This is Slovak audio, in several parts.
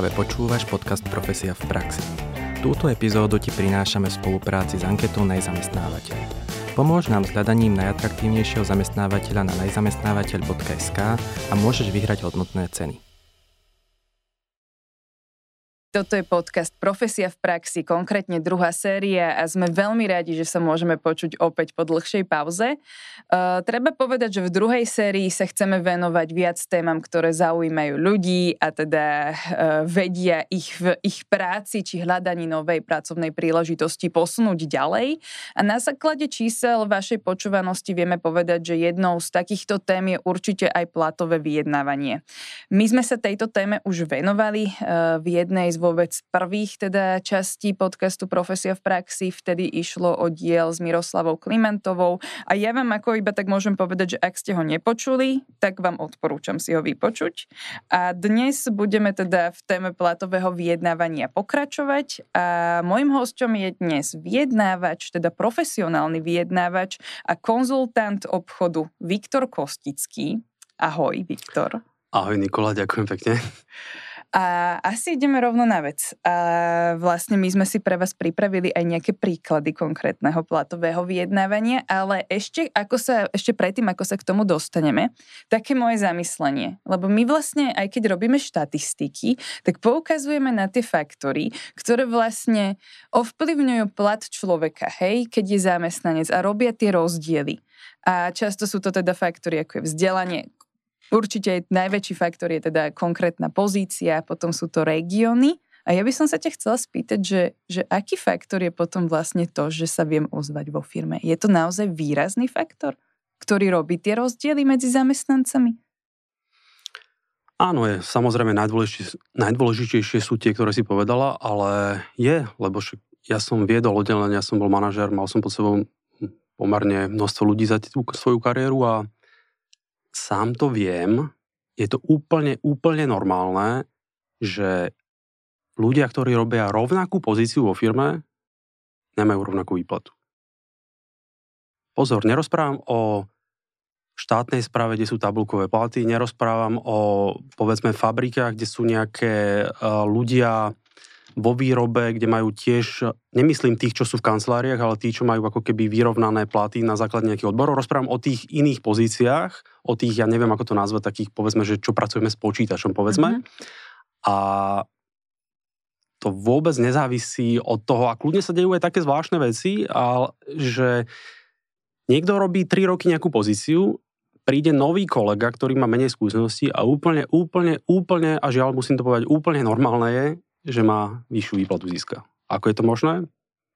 Práve počúvaš podcast Profesia v praxi. Túto epizódu ti prinášame v spolupráci s anketou Najzamestnávateľ. Pomôž nám s hľadaním najatraktívnejšieho zamestnávateľa na najzamestnávateľ.sk a môžeš vyhrať hodnotné ceny. Toto je podcast Profesia v praxi, konkrétne druhá séria a sme veľmi radi, že sa môžeme počuť opäť po dlhšej pauze. Uh, treba povedať, že v druhej sérii sa chceme venovať viac témam, ktoré zaujímajú ľudí a teda uh, vedia ich v ich práci či hľadaní novej pracovnej príležitosti posunúť ďalej. A na základe čísel vašej počúvanosti vieme povedať, že jednou z takýchto tém je určite aj platové vyjednávanie. My sme sa tejto téme už venovali uh, v jednej z vôbec prvých teda častí podcastu Profesia v praxi. Vtedy išlo o diel s Miroslavou Klimentovou a ja vám ako iba tak môžem povedať, že ak ste ho nepočuli, tak vám odporúčam si ho vypočuť. A dnes budeme teda v téme platového vyjednávania pokračovať a môjim hosťom je dnes vyjednávač, teda profesionálny vyjednávač a konzultant obchodu Viktor Kostický. Ahoj, Viktor. Ahoj Nikola, ďakujem pekne. A asi ideme rovno na vec. A vlastne my sme si pre vás pripravili aj nejaké príklady konkrétneho platového vyjednávania, ale ešte, ako sa, ešte predtým, ako sa k tomu dostaneme, také moje zamyslenie. Lebo my vlastne, aj keď robíme štatistiky, tak poukazujeme na tie faktory, ktoré vlastne ovplyvňujú plat človeka, hej, keď je zamestnanec a robia tie rozdiely. A často sú to teda faktory, ako je vzdelanie, Určite najväčší faktor je teda konkrétna pozícia, potom sú to regióny. A ja by som sa ťa chcela spýtať, že, že aký faktor je potom vlastne to, že sa viem ozvať vo firme? Je to naozaj výrazný faktor, ktorý robí tie rozdiely medzi zamestnancami? Áno, je. Samozrejme najdôležitejšie, najdôležitejšie sú tie, ktoré si povedala, ale je, lebo ja som viedol oddelenie, ja som bol manažer, mal som pod sebou pomerne množstvo ľudí za tú svoju kariéru a sám to viem, je to úplne, úplne normálne, že ľudia, ktorí robia rovnakú pozíciu vo firme, nemajú rovnakú výplatu. Pozor, nerozprávam o štátnej správe, kde sú tabulkové platy, nerozprávam o, povedzme, fabrikách, kde sú nejaké uh, ľudia vo výrobe, kde majú tiež, nemyslím tých, čo sú v kanceláriách, ale tí, čo majú ako keby vyrovnané platy na základe nejakých odborov. Rozprávam o tých iných pozíciách, o tých, ja neviem, ako to nazvať, takých, povedzme, že čo pracujeme s počítačom, povedzme. Mm-hmm. A to vôbec nezávisí od toho, a kľudne sa dejú aj také zvláštne veci, ale že niekto robí 3 roky nejakú pozíciu, príde nový kolega, ktorý má menej skúseností a úplne, úplne, úplne, a žiaľ musím to povedať, úplne normálne je, že má vyššiu výplatu získa. Ako je to možné?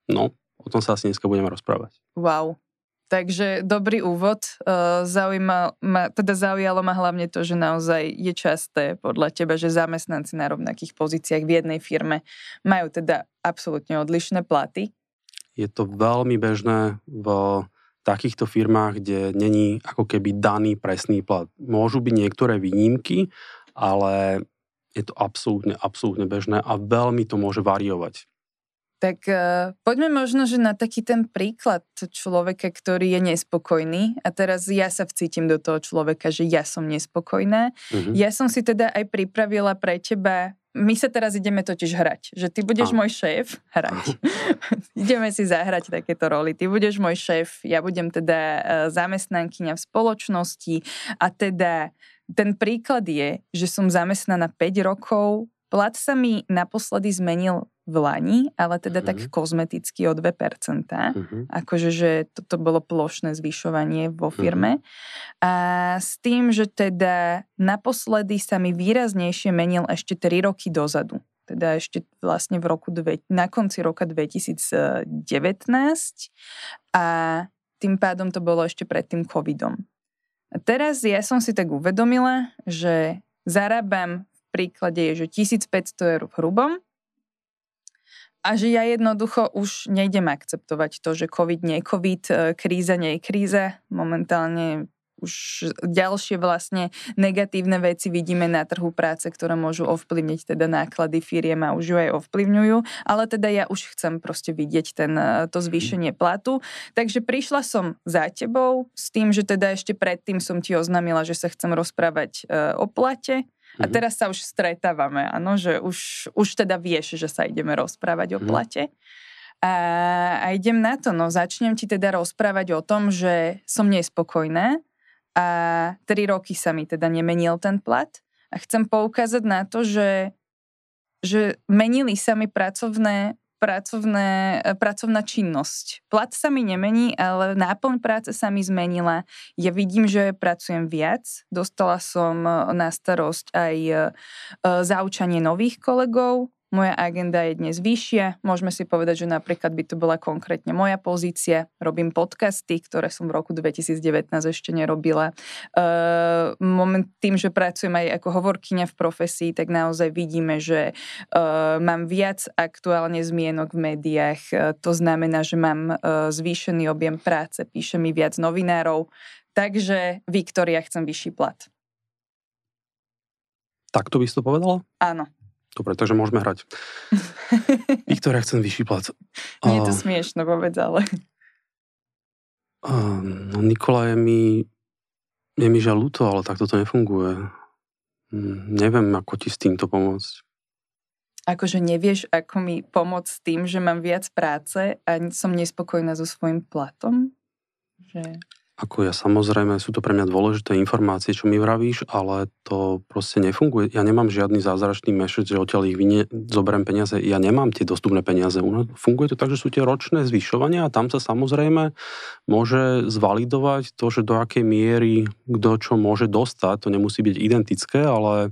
No, o tom sa asi dneska budeme rozprávať. Wow. Takže dobrý úvod. Uh, zaujíma, ma, teda zaujalo ma hlavne to, že naozaj je časté podľa teba, že zamestnanci na rovnakých pozíciách v jednej firme majú teda absolútne odlišné platy. Je to veľmi bežné v takýchto firmách, kde není ako keby daný presný plat. Môžu byť niektoré výnimky, ale je to absolútne, absolútne bežné a veľmi to môže variovať. Tak uh, poďme možno, že na taký ten príklad človeka, ktorý je nespokojný a teraz ja sa vcítim do toho človeka, že ja som nespokojná. Uh-huh. Ja som si teda aj pripravila pre teba my sa teraz ideme totiž hrať, že ty budeš ah. môj šéf, hrať. ideme si zahrať takéto roly. Ty budeš môj šéf, ja budem teda uh, zamestnankyňa v spoločnosti a teda ten príklad je, že som zamestnaná 5 rokov, plat sa mi naposledy zmenil v Lani, ale teda uh-huh. tak mhm. kozmeticky o 2%. Uh-huh. Mhm. Akože, že toto bolo plošné zvyšovanie vo mhm. firme. Uh-huh. A s tým, že teda naposledy sa mi výraznejšie menil ešte 3 roky dozadu. Teda ešte vlastne v roku dve, na konci roka 2019 a tým pádom to bolo ešte pred tým covidom. A teraz ja som si tak uvedomila, že zarábam v príklade je, že 1500 eur hrubom a že ja jednoducho už nejdem akceptovať to, že COVID nie je COVID, e, kríza nie je kríza. Momentálne už ďalšie vlastne negatívne veci vidíme na trhu práce, ktoré môžu ovplyvniť teda náklady firiem a už ju aj ovplyvňujú, ale teda ja už chcem proste vidieť ten, e, to zvýšenie platu. Takže prišla som za tebou s tým, že teda ešte predtým som ti oznámila, že sa chcem rozprávať e, o plate A mhm. teraz sa už stretávame, áno, že už, už teda vieš, že sa ideme rozprávať o mhm. plate. A, a idem na to, no začnem ti teda rozprávať o tom, že som nespokojná a tri roky sa mi teda nemenil ten plat a chcem poukázať na to, že, že menili sa mi pracovné pracovné, e, pracovná činnosť. Plat sa mi nemení, ale náplň práce sa mi zmenila. Ja vidím, že pracujem viac. Dostala som e, na starosť aj e, zaučanie nových kolegov, moja agenda je dnes vyššia. Môžeme si povedať, že napríklad by to bola konkrétne moja pozícia. Robím podcasty, ktoré som v roku 2019 ešte nerobila. Uh, moment tým, že pracujem aj ako hovorkyňa v profesii, tak naozaj vidíme, že uh, mám viac aktuálne zmienok v médiách. Uh, to znamená, že mám uh, zvýšený objem práce, píše mi viac novinárov. Takže, Viktoria, chcem vyšší plat. Tak to by si to povedala? Áno. Dobre, takže môžeme hrať. Viktoria, chcem vyšší plat. Nie je to smiešno vôbec, ale... no, Nikola je mi... Je mi žiaľ ľúto, ale takto to nefunguje. Hm, neviem, ako ti s týmto pomôcť. Akože nevieš, ako mi pomôcť s tým, že mám viac práce a som nespokojná so svojím platom? Že... Ako ja samozrejme, sú to pre mňa dôležité informácie, čo mi vravíš, ale to proste nefunguje. Ja nemám žiadny zázračný mešec, že odtiaľ ich vynie, zoberiem peniaze. Ja nemám tie dostupné peniaze. Funguje to tak, že sú tie ročné zvyšovania a tam sa samozrejme môže zvalidovať to, že do akej miery kto čo môže dostať. To nemusí byť identické, ale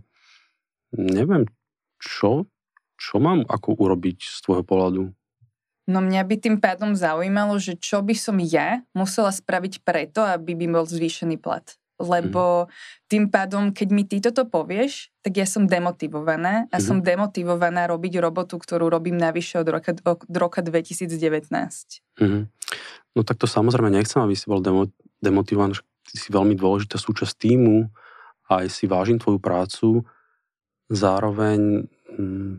neviem, čo, čo mám ako urobiť z tvojho pohľadu. No mňa by tým pádom zaujímalo, že čo by som ja musela spraviť preto, aby by bol zvýšený plat. Lebo mm. tým pádom, keď mi ty toto povieš, tak ja som demotivovaná a mm. som demotivovaná robiť robotu, ktorú robím navyše od roka, od roka 2019. Mm. No tak to samozrejme nechcem, aby si bol demo, demotivovaný. Ty si veľmi dôležitá súčasť týmu a aj si vážim tvoju prácu. Zároveň mm,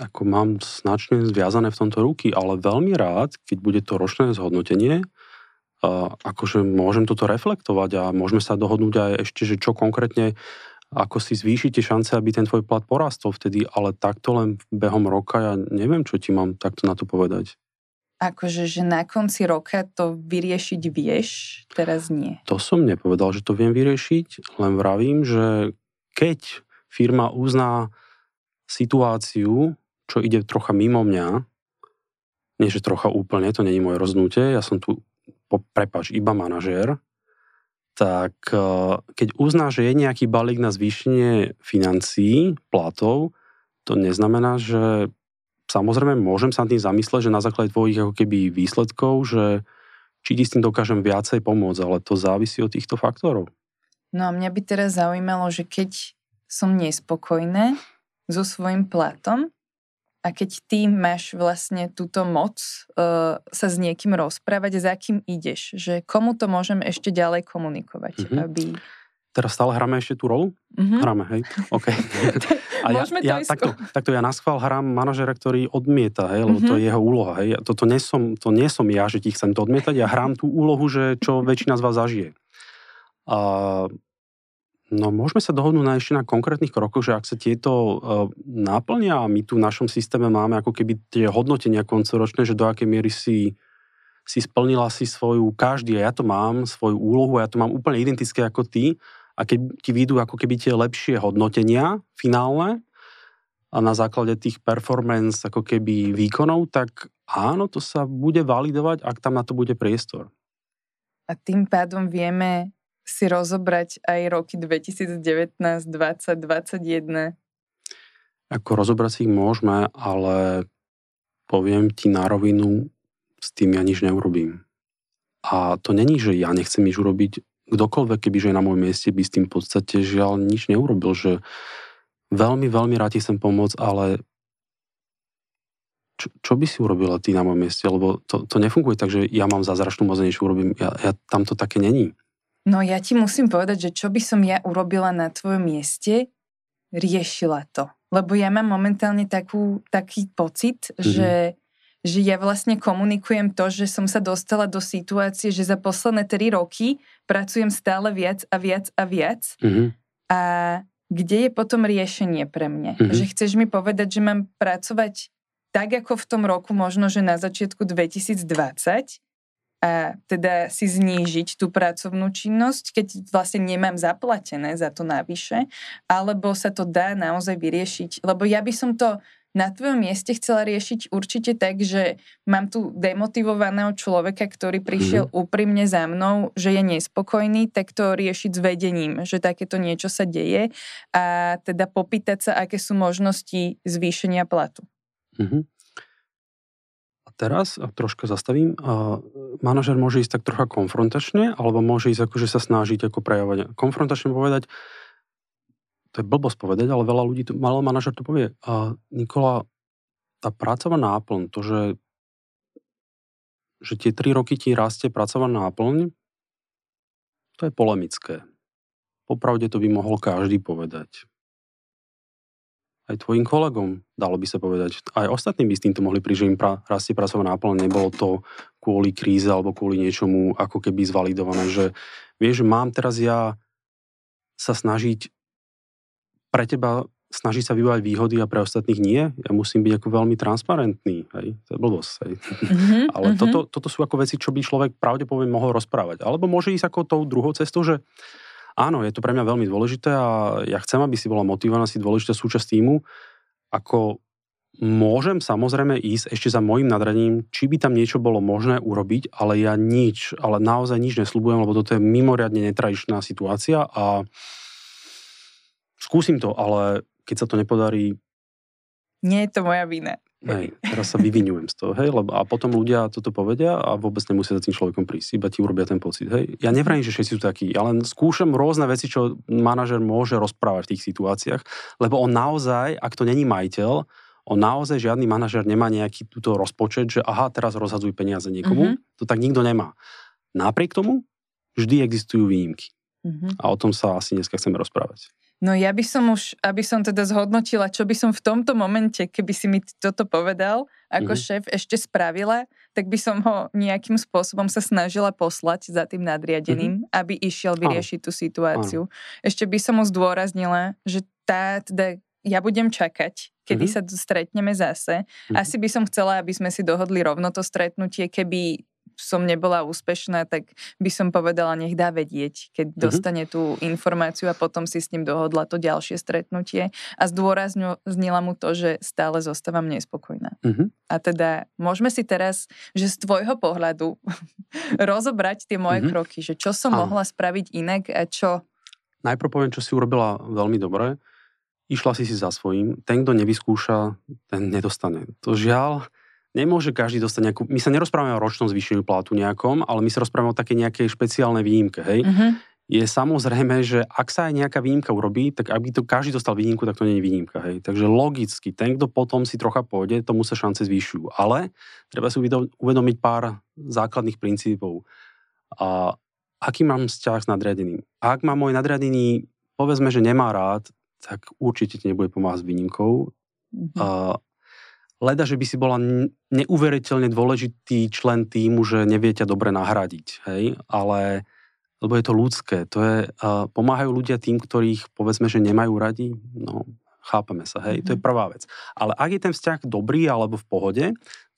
ako mám značne zviazané v tomto ruky, ale veľmi rád, keď bude to ročné zhodnotenie, akože môžem toto reflektovať a môžeme sa dohodnúť aj ešte, že čo konkrétne, ako si zvýšite šance, aby ten tvoj plat porastol vtedy, ale takto len behom roka ja neviem, čo ti mám takto na to povedať. Akože, že na konci roka to vyriešiť vieš, teraz nie. To som nepovedal, že to viem vyriešiť, len vravím, že keď firma uzná situáciu, čo ide trocha mimo mňa, nie že trocha úplne, to není moje rozhodnutie, ja som tu, prepač, iba manažér, tak e, keď uzná, že je nejaký balík na zvýšenie financií, platov, to neznamená, že samozrejme môžem sa tým zamysleť, že na základe tvojich ako keby výsledkov, že či ti s tým dokážem viacej pomôcť, ale to závisí od týchto faktorov. No a mňa by teraz zaujímalo, že keď som nespokojná so svojím platom, a keď ty máš vlastne túto moc uh, sa s niekým rozprávať, za kým ideš, že komu to môžem ešte ďalej komunikovať, mm-hmm. aby... Teraz stále hráme ešte tú rolu? Mm-hmm. Hráme, hej? OK. A ja, Môžeme to ja, takto, takto ja na schvál hrám manažera, ktorý odmieta, hej, lebo mm-hmm. to je mhm. jeho úloha. Hej. Toto nie som, to nie som ja, že ti chcem to odmietať, ja hrám tú úlohu, že čo väčšina z vás zažije. A No môžeme sa dohodnúť na ešte na konkrétnych krokoch, že ak sa tieto uh, náplnia a my tu v našom systéme máme ako keby tie hodnotenia koncoročné, že do akej miery si, si splnila si svoju, každý, a ja to mám, svoju úlohu, a ja to mám úplne identické ako ty, a keď ti výjdu ako keby tie lepšie hodnotenia finálne, a na základe tých performance ako keby výkonov, tak áno, to sa bude validovať, ak tam na to bude priestor. A tým pádom vieme si rozobrať aj roky 2019, 20, 2021? Ako rozobrať si ich môžeme, ale poviem ti na rovinu, s tým ja nič neurobím. A to není, že ja nechcem nič urobiť. Kdokoľvek, kebyže je na môjom mieste, by s tým v podstate žiaľ nič neurobil, že veľmi, veľmi rád ti chcem pomôcť, ale čo, čo by si urobila ty na mojom mieste? Lebo to, to nefunguje tak, že ja mám zázračnú moc, niečo urobím. Ja, ja, tam to také není. No ja ti musím povedať, že čo by som ja urobila na tvojom mieste, riešila to. Lebo ja mám momentálne takú, taký pocit, mm-hmm. že, že ja vlastne komunikujem to, že som sa dostala do situácie, že za posledné tri roky pracujem stále viac a viac a viac. Mm-hmm. A, kde je potom riešenie pre mňa? Mm-hmm. Že chceš mi povedať, že mám pracovať tak, ako v tom roku, možno, že na začiatku 2020 a teda si znížiť tú pracovnú činnosť, keď vlastne nemám zaplatené za to navyše, alebo sa to dá naozaj vyriešiť. Lebo ja by som to na tvojom mieste chcela riešiť určite tak, že mám tu demotivovaného človeka, ktorý prišiel mm. úprimne za mnou, že je nespokojný, tak to riešiť s vedením, že takéto niečo sa deje a teda popýtať sa, aké sú možnosti zvýšenia platu. Mm-hmm. Teraz a troška zastavím. A manažer môže ísť tak trocha konfrontačne, alebo môže ísť akože sa snažiť ako prejavovať. Konfrontačne povedať, to je blbosť povedať, ale veľa ľudí, to, malý manažer to povie. A Nikola, tá pracovná náplň, to, že, že tie tri roky ti rastie pracovná náplň, to je polemické. Popravde to by mohol každý povedať. Aj tvojim kolegom, dalo by sa povedať. Aj ostatní by s týmto mohli prísť, že im pra, rastie pracovná náplň. Nebolo to kvôli kríze alebo kvôli niečomu ako keby zvalidované, že vieš, mám teraz ja sa snažiť pre teba snaží sa vyvať výhody a pre ostatných nie. Ja musím byť ako veľmi transparentný. Hej? To je blbosť. Hej? Mm-hmm, Ale mm-hmm. Toto, toto sú ako veci, čo by človek pravdepodobne mohol rozprávať. Alebo môže ísť ako tou druhou cestou, že áno, je to pre mňa veľmi dôležité a ja chcem, aby si bola motivovaná, si dôležitá súčasť týmu. Ako môžem samozrejme ísť ešte za môjim nadradením, či by tam niečo bolo možné urobiť, ale ja nič, ale naozaj nič nesľubujem, lebo toto je mimoriadne netradičná situácia a skúsim to, ale keď sa to nepodarí... Nie je to moja vina. Hej, teraz sa vyvinujem z toho, hej, lebo a potom ľudia toto povedia a vôbec nemusia za tým človekom prísť, iba ti urobia ten pocit, hej. Ja nevrajím, že všetci sú takí, ja len skúšam rôzne veci, čo manažer môže rozprávať v tých situáciách, lebo on naozaj, ak to není majiteľ, on naozaj žiadny manažer nemá nejaký túto rozpočet, že aha, teraz rozhadzuj peniaze niekomu, mm-hmm. to tak nikto nemá. Napriek tomu vždy existujú výnimky. Mm-hmm. A o tom sa asi dneska chceme rozprávať. No ja by som už, aby som teda zhodnotila, čo by som v tomto momente, keby si mi toto povedal, ako mm-hmm. šéf ešte spravila, tak by som ho nejakým spôsobom sa snažila poslať za tým nadriadeným, mm-hmm. aby išiel vyriešiť tú situáciu. Áno. Ešte by som mu zdôraznila, že tá, teda ja budem čakať, kedy mm-hmm. sa stretneme zase. Mm-hmm. Asi by som chcela, aby sme si dohodli rovno to stretnutie, keby som nebola úspešná, tak by som povedala, nech dá vedieť, keď mm-hmm. dostane tú informáciu a potom si s ním dohodla to ďalšie stretnutie a zdôraznila mu to, že stále zostávam nespokojná. Mm-hmm. A teda môžeme si teraz, že z tvojho pohľadu rozobrať tie moje mm-hmm. kroky, že čo som Áno. mohla spraviť inak a čo... Najprv poviem, čo si urobila veľmi dobre. Išla si si za svojím. Ten, kto nevyskúša, ten nedostane. To žiaľ, nemôže každý dostať nejakú... My sa nerozprávame o ročnom zvýšení platu nejakom, ale my sa rozprávame o také nejakej špeciálnej výnimke, hej? Uh-huh. Je samozrejme, že ak sa aj nejaká výnimka urobí, tak ak by to každý dostal výnimku, tak to nie je výnimka. Hej. Takže logicky, ten, kto potom si trocha pôjde, tomu sa šance zvýšujú. Ale treba si uvedomiť pár základných princípov. A aký mám vzťah s nadriadeným? Ak má môj nadriadený, povedzme, že nemá rád, tak určite ti nebude pomáhať s výnimkou. Mm-hmm. A leda, že by si bola neuveriteľne dôležitý člen týmu, že nevie ťa dobre nahradiť, hej, ale lebo je to ľudské, to je, uh, pomáhajú ľudia tým, ktorých povedzme, že nemajú radi, no chápeme sa, hej, mm-hmm. to je mhm. prvá vec. Ale ak je ten vzťah dobrý alebo v pohode,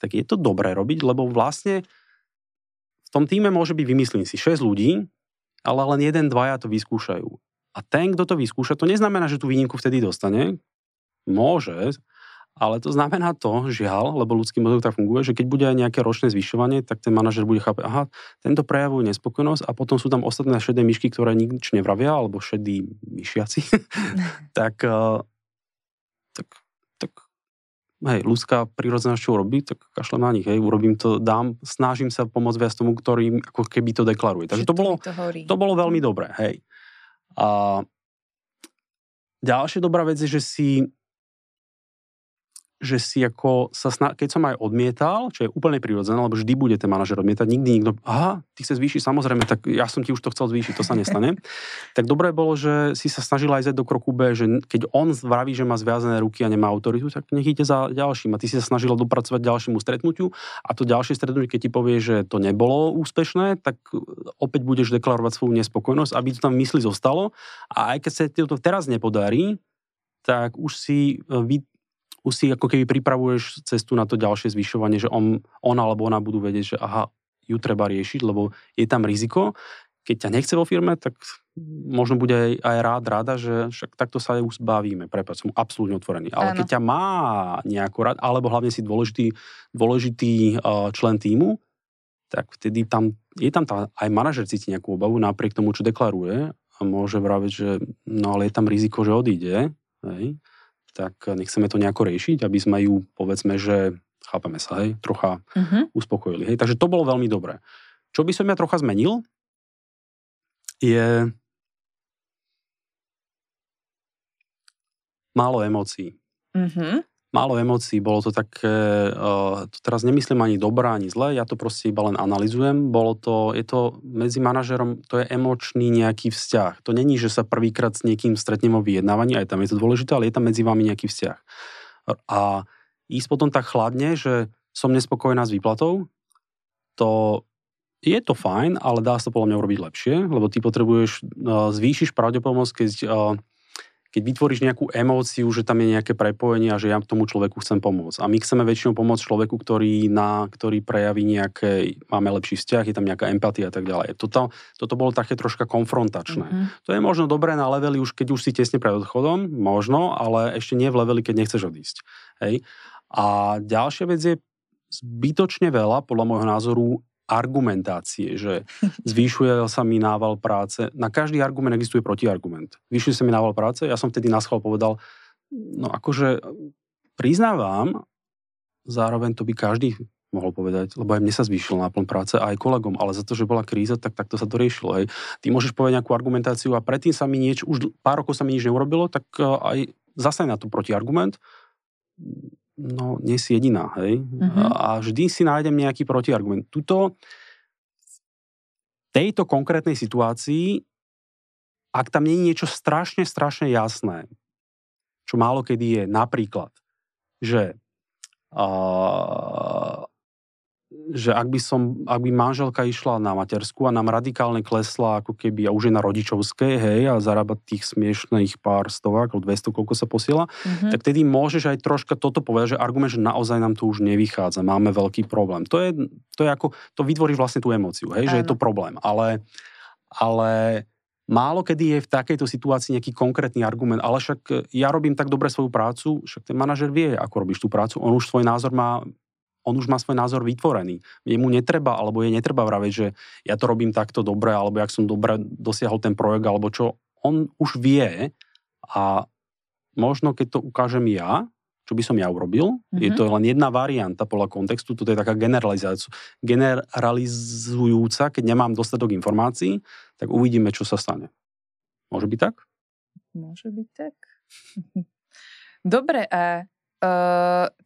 tak je to dobré robiť, lebo vlastne v tom týme môže byť, vymyslím si, 6 ľudí, ale len jeden, dvaja to vyskúšajú. A ten, kto to vyskúša, to neznamená, že tú výnimku vtedy dostane. Môže, ale to znamená to, žiaľ, lebo ľudský mozog tak funguje, že keď bude aj nejaké ročné zvyšovanie, tak ten manažer bude chápať, aha, tento prejavuje nespokojnosť a potom sú tam ostatné šedé myšky, ktoré nič nevravia, alebo šedí myšiaci, tak, uh, tak, tak hej, ľudská prírodzenosť čo robí, tak kašlem na nich, hej, urobím to, dám, snažím sa pomôcť viac tomu, ktorý ako keby to deklaruje. Takže to bolo, to, to bolo veľmi dobré, hej. A ďalšia dobrá vec je, že si že si ako sa sna- keď som aj odmietal, čo je úplne prirodzené, lebo vždy bude ten manažer odmietať, nikdy nikto, aha, ty chceš zvýšiť, samozrejme, tak ja som ti už to chcel zvýšiť, to sa nestane. tak dobré bolo, že si sa snažil aj do kroku B, že keď on vraví, že má zviazané ruky a nemá autoritu, tak nech ide za ďalším. A ty si sa snažila dopracovať ďalšiemu stretnutiu a to ďalšie stretnutie, keď ti povie, že to nebolo úspešné, tak opäť budeš deklarovať svoju nespokojnosť, aby to tam mysli zostalo. A aj keď sa ti to teraz nepodarí, tak už si vy, už si ako keby pripravuješ cestu na to ďalšie zvyšovanie, že on, on alebo ona budú vedieť, že aha, ju treba riešiť, lebo je tam riziko. Keď ťa nechce vo firme, tak možno bude aj, aj rád, rada, že však takto sa aj už bavíme. Prepač, som absolútne otvorený. Ale ano. keď ťa má nejako rád, alebo hlavne si dôležitý, dôležitý uh, člen týmu, tak vtedy tam, je tam tá, aj manažer cíti nejakú obavu napriek tomu, čo deklaruje a môže vraviť, že no ale je tam riziko, že odíde. Hej tak nechceme to nejako riešiť, aby sme ju, povedzme, že chápeme sa, hej, trocha uh-huh. uspokojili. Hej. Takže to bolo veľmi dobré. Čo by som ja trocha zmenil, je málo emócií. Uh-huh málo emócií, bolo to také, uh, to teraz nemyslím ani dobré, ani zlé, ja to proste iba len analizujem, bolo to, je to medzi manažerom, to je emočný nejaký vzťah. To není, že sa prvýkrát s niekým stretnem o vyjednávaní, aj tam je to dôležité, ale je tam medzi vami nejaký vzťah. A ísť potom tak chladne, že som nespokojná s výplatou, to je to fajn, ale dá sa to podľa mňa urobiť lepšie, lebo ty potrebuješ, uh, zvýšiš pravdepodobnosť, keď uh, keď vytvoríš nejakú emóciu, že tam je nejaké prepojenie a že ja tomu človeku chcem pomôcť. A my chceme väčšinou pomôcť človeku, ktorý, na, ktorý prejaví nejaké, máme lepší vzťah, je tam nejaká empatia a tak ďalej. Toto, toto bolo také troška konfrontačné. Mm-hmm. To je možno dobré na leveli, už keď už si tesne pred odchodom, možno, ale ešte nie v leveli, keď nechceš odísť. Hej? A ďalšia vec je zbytočne veľa, podľa môjho názoru, argumentácie, že zvýšuje sa mi nával práce. Na každý argument existuje protiargument. Zvýšuje sa mi nával práce, ja som vtedy na schvál povedal, no akože priznávam, zároveň to by každý mohol povedať, lebo aj mne sa zvýšil náplň práce aj kolegom, ale za to, že bola kríza, tak takto sa to riešilo. Hej. Ty môžeš povedať nejakú argumentáciu a predtým sa mi niečo, už pár rokov sa mi nič neurobilo, tak eh, aj zase na to protiargument no nie si jediná, hej. Uh-huh. A vždy si nájdem nejaký protiargument. Tuto v tejto konkrétnej situácii, ak tam nie je niečo strašne, strašne jasné, čo málo kedy je, napríklad, že uh, že ak by, som, ak by manželka išla na matersku a nám radikálne klesla ako keby, a už je na rodičovskej, hej, a zarába tých smiešných pár stovák, alebo 200, koľko sa posiela, mm-hmm. tak tedy môžeš aj troška toto povedať, že argument, že naozaj nám to už nevychádza, máme veľký problém. To je, to je ako, to vytvorí vlastne tú emóciu, hej, Áno. že je to problém. Ale, ale málo kedy je v takejto situácii nejaký konkrétny argument, ale však ja robím tak dobre svoju prácu, však ten manažer vie, ako robíš tú prácu, on už svoj názor má on už má svoj názor vytvorený. Jemu netreba, alebo je netreba vraviť, že ja to robím takto dobre, alebo jak som dobre dosiahol ten projekt, alebo čo. On už vie a možno keď to ukážem ja, čo by som ja urobil, mm-hmm. je mhm. to len jedna varianta podľa kontextu, toto je taká generalizujúca, keď nemám dostatok informácií, tak uvidíme, čo sa stane. Môže byť tak? Môže byť tak. Dobre, a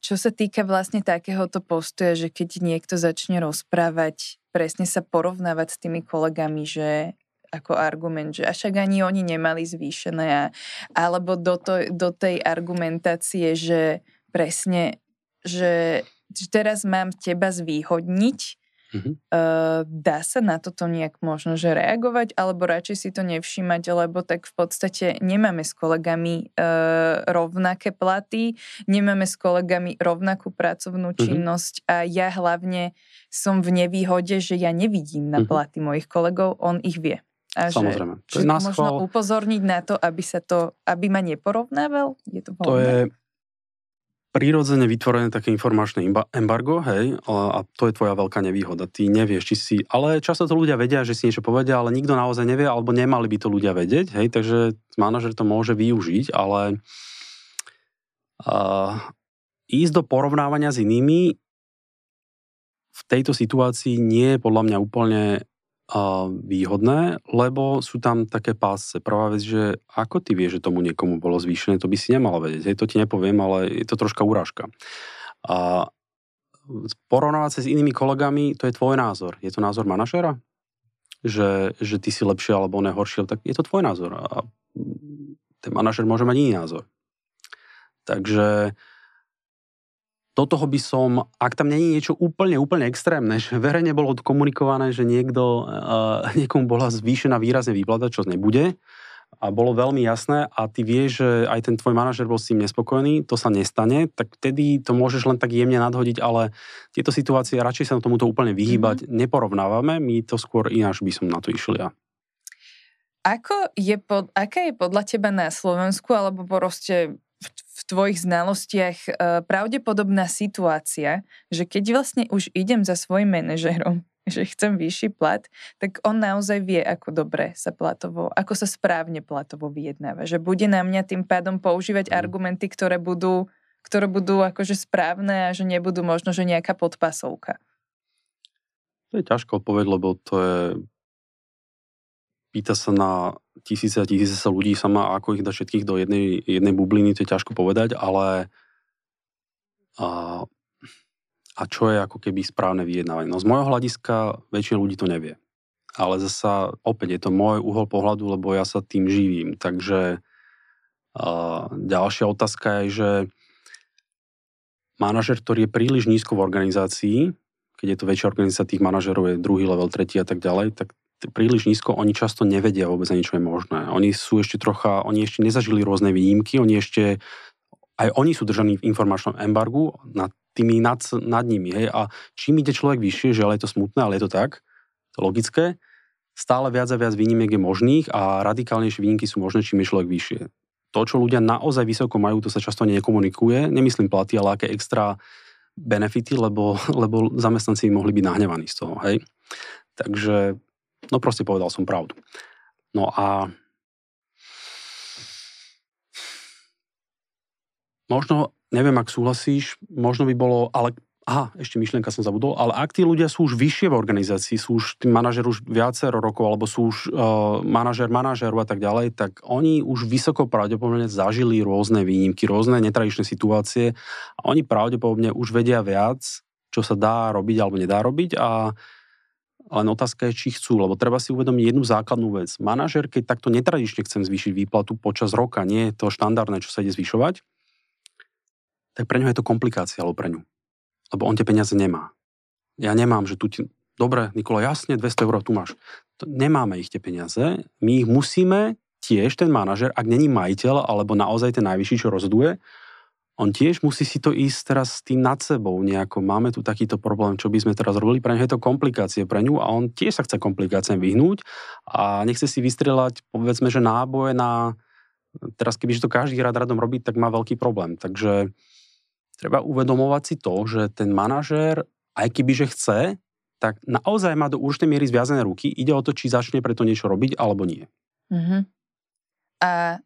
čo sa týka vlastne takéhoto postoja, že keď niekto začne rozprávať, presne sa porovnávať s tými kolegami, že ako argument, že však ani oni nemali zvýšené, alebo do, to, do tej argumentácie, že presne, že, že teraz mám teba zvýhodniť, Mm-hmm. Uh, dá sa na toto nejak možno, že reagovať, alebo radšej si to nevšímať, lebo tak v podstate nemáme s kolegami uh, rovnaké platy, nemáme s kolegami rovnakú pracovnú mhm. činnosť mm-hmm. a ja hlavne som v nevýhode, že ja nevidím na mhm. platy mm-hmm. mojich kolegov, on ich vie. A Samozrejme. Že, že možno upozorniť na to, aby sa to, aby ma neporovnával? Je to, to je prirodzene vytvorené také informačné embargo, hej, a to je tvoja veľká nevýhoda. Ty nevieš, či si... Ale často to ľudia vedia, že si niečo povedia, ale nikto naozaj nevie, alebo nemali by to ľudia vedieť, hej, takže manažer to môže využiť, ale uh, ísť do porovnávania s inými v tejto situácii nie je podľa mňa úplne výhodné, lebo sú tam také pásce. Prvá vec, že ako ty vieš, že tomu niekomu bolo zvýšené, to by si nemal vedieť. Hej, to ti nepoviem, ale je to troška urážka. A porovnávať sa s inými kolegami, to je tvoj názor. Je to názor manažera? Že, že ty si lepšie alebo on je horšie, tak je to tvoj názor. A ten manažer môže mať iný názor. Takže do toho by som, ak tam není niečo úplne, úplne extrémne, že verejne bolo komunikované, že niekto, uh, niekomu bola zvýšená výrazne výplata, čo nebude, a bolo veľmi jasné a ty vieš, že aj ten tvoj manažer bol s tým nespokojný, to sa nestane, tak vtedy to môžeš len tak jemne nadhodiť, ale tieto situácie radšej sa tomuto úplne vyhýbať mm-hmm. neporovnávame, my to skôr ináč by som na to išiel ja. Ako je pod, aká je podľa teba na Slovensku, alebo proste v tvojich znalostiach e, pravdepodobná situácia, že keď vlastne už idem za svojim manažerom, že chcem vyšší plat, tak on naozaj vie, ako dobre sa platovo, ako sa správne platovo vyjednáva. Že bude na mňa tým pádom používať mm. argumenty, ktoré budú, ktoré budú akože správne a že nebudú možno, že nejaká podpasovka. To je ťažko odpovedť, lebo to je pýta sa na tisíce a tisíce sa ľudí sama, ako ich dať všetkých do jednej, jednej bubliny, to je ťažko povedať, ale a, a čo je ako keby správne vyjednávanie. No z môjho hľadiska väčšina ľudí to nevie. Ale zasa opäť je to môj uhol pohľadu, lebo ja sa tým živím. Takže a, ďalšia otázka je, že manažer, ktorý je príliš nízko v organizácii, keď je to väčšia organizácia tých manažerov, je druhý level, tretí a tak ďalej, tak príliš nízko, oni často nevedia vôbec ani, čo je možné. Oni sú ešte trocha, oni ešte nezažili rôzne výnimky, oni ešte, aj oni sú držaní v informačnom embargu nad tými nad, nad nimi. Hej? A čím ide človek vyššie, že ale je to smutné, ale je to tak, to logické, stále viac a viac výnimiek je možných a radikálnejšie výnimky sú možné, čím je človek vyššie. To, čo ľudia naozaj vysoko majú, to sa často nekomunikuje. Nemyslím platy, ale aké extra benefity, lebo, lebo zamestnanci mohli byť nahnevaní z toho. Hej? Takže No proste povedal som pravdu. No a možno, neviem, ak súhlasíš, možno by bolo, ale aha, ešte myšlienka som zabudol, ale ak tí ľudia sú už vyššie v organizácii, sú už tí manažer už viacero rokov, alebo sú už uh, manažer manažeru a tak ďalej, tak oni už vysoko pravdepodobne zažili rôzne výnimky, rôzne netradičné situácie a oni pravdepodobne už vedia viac, čo sa dá robiť alebo nedá robiť a len otázka je, či chcú, lebo treba si uvedomiť jednu základnú vec. Manažer, keď takto netradične chcem zvýšiť výplatu počas roka, nie je to štandardné, čo sa ide zvyšovať, tak pre ňo je to komplikácia, alebo pre ňu. Lebo on tie peniaze nemá. Ja nemám, že tu ti... Dobre, Nikola, jasne, 200 eur tu máš. Nemáme ich tie peniaze. My ich musíme tiež, ten manažer, ak není majiteľ, alebo naozaj ten najvyšší, čo rozhoduje, on tiež musí si to ísť teraz s tým nad sebou nejako. Máme tu takýto problém, čo by sme teraz robili. Pre ňu je to komplikácie pre ňu a on tiež sa chce komplikáciám vyhnúť a nechce si vystrelať, povedzme, že náboje na... Teraz kebyže to každý rád radom robí, tak má veľký problém. Takže treba uvedomovať si to, že ten manažér, aj kebyže chce, tak naozaj má do určitej miery zviazané ruky. Ide o to, či začne preto niečo robiť, alebo nie. Uh-huh. A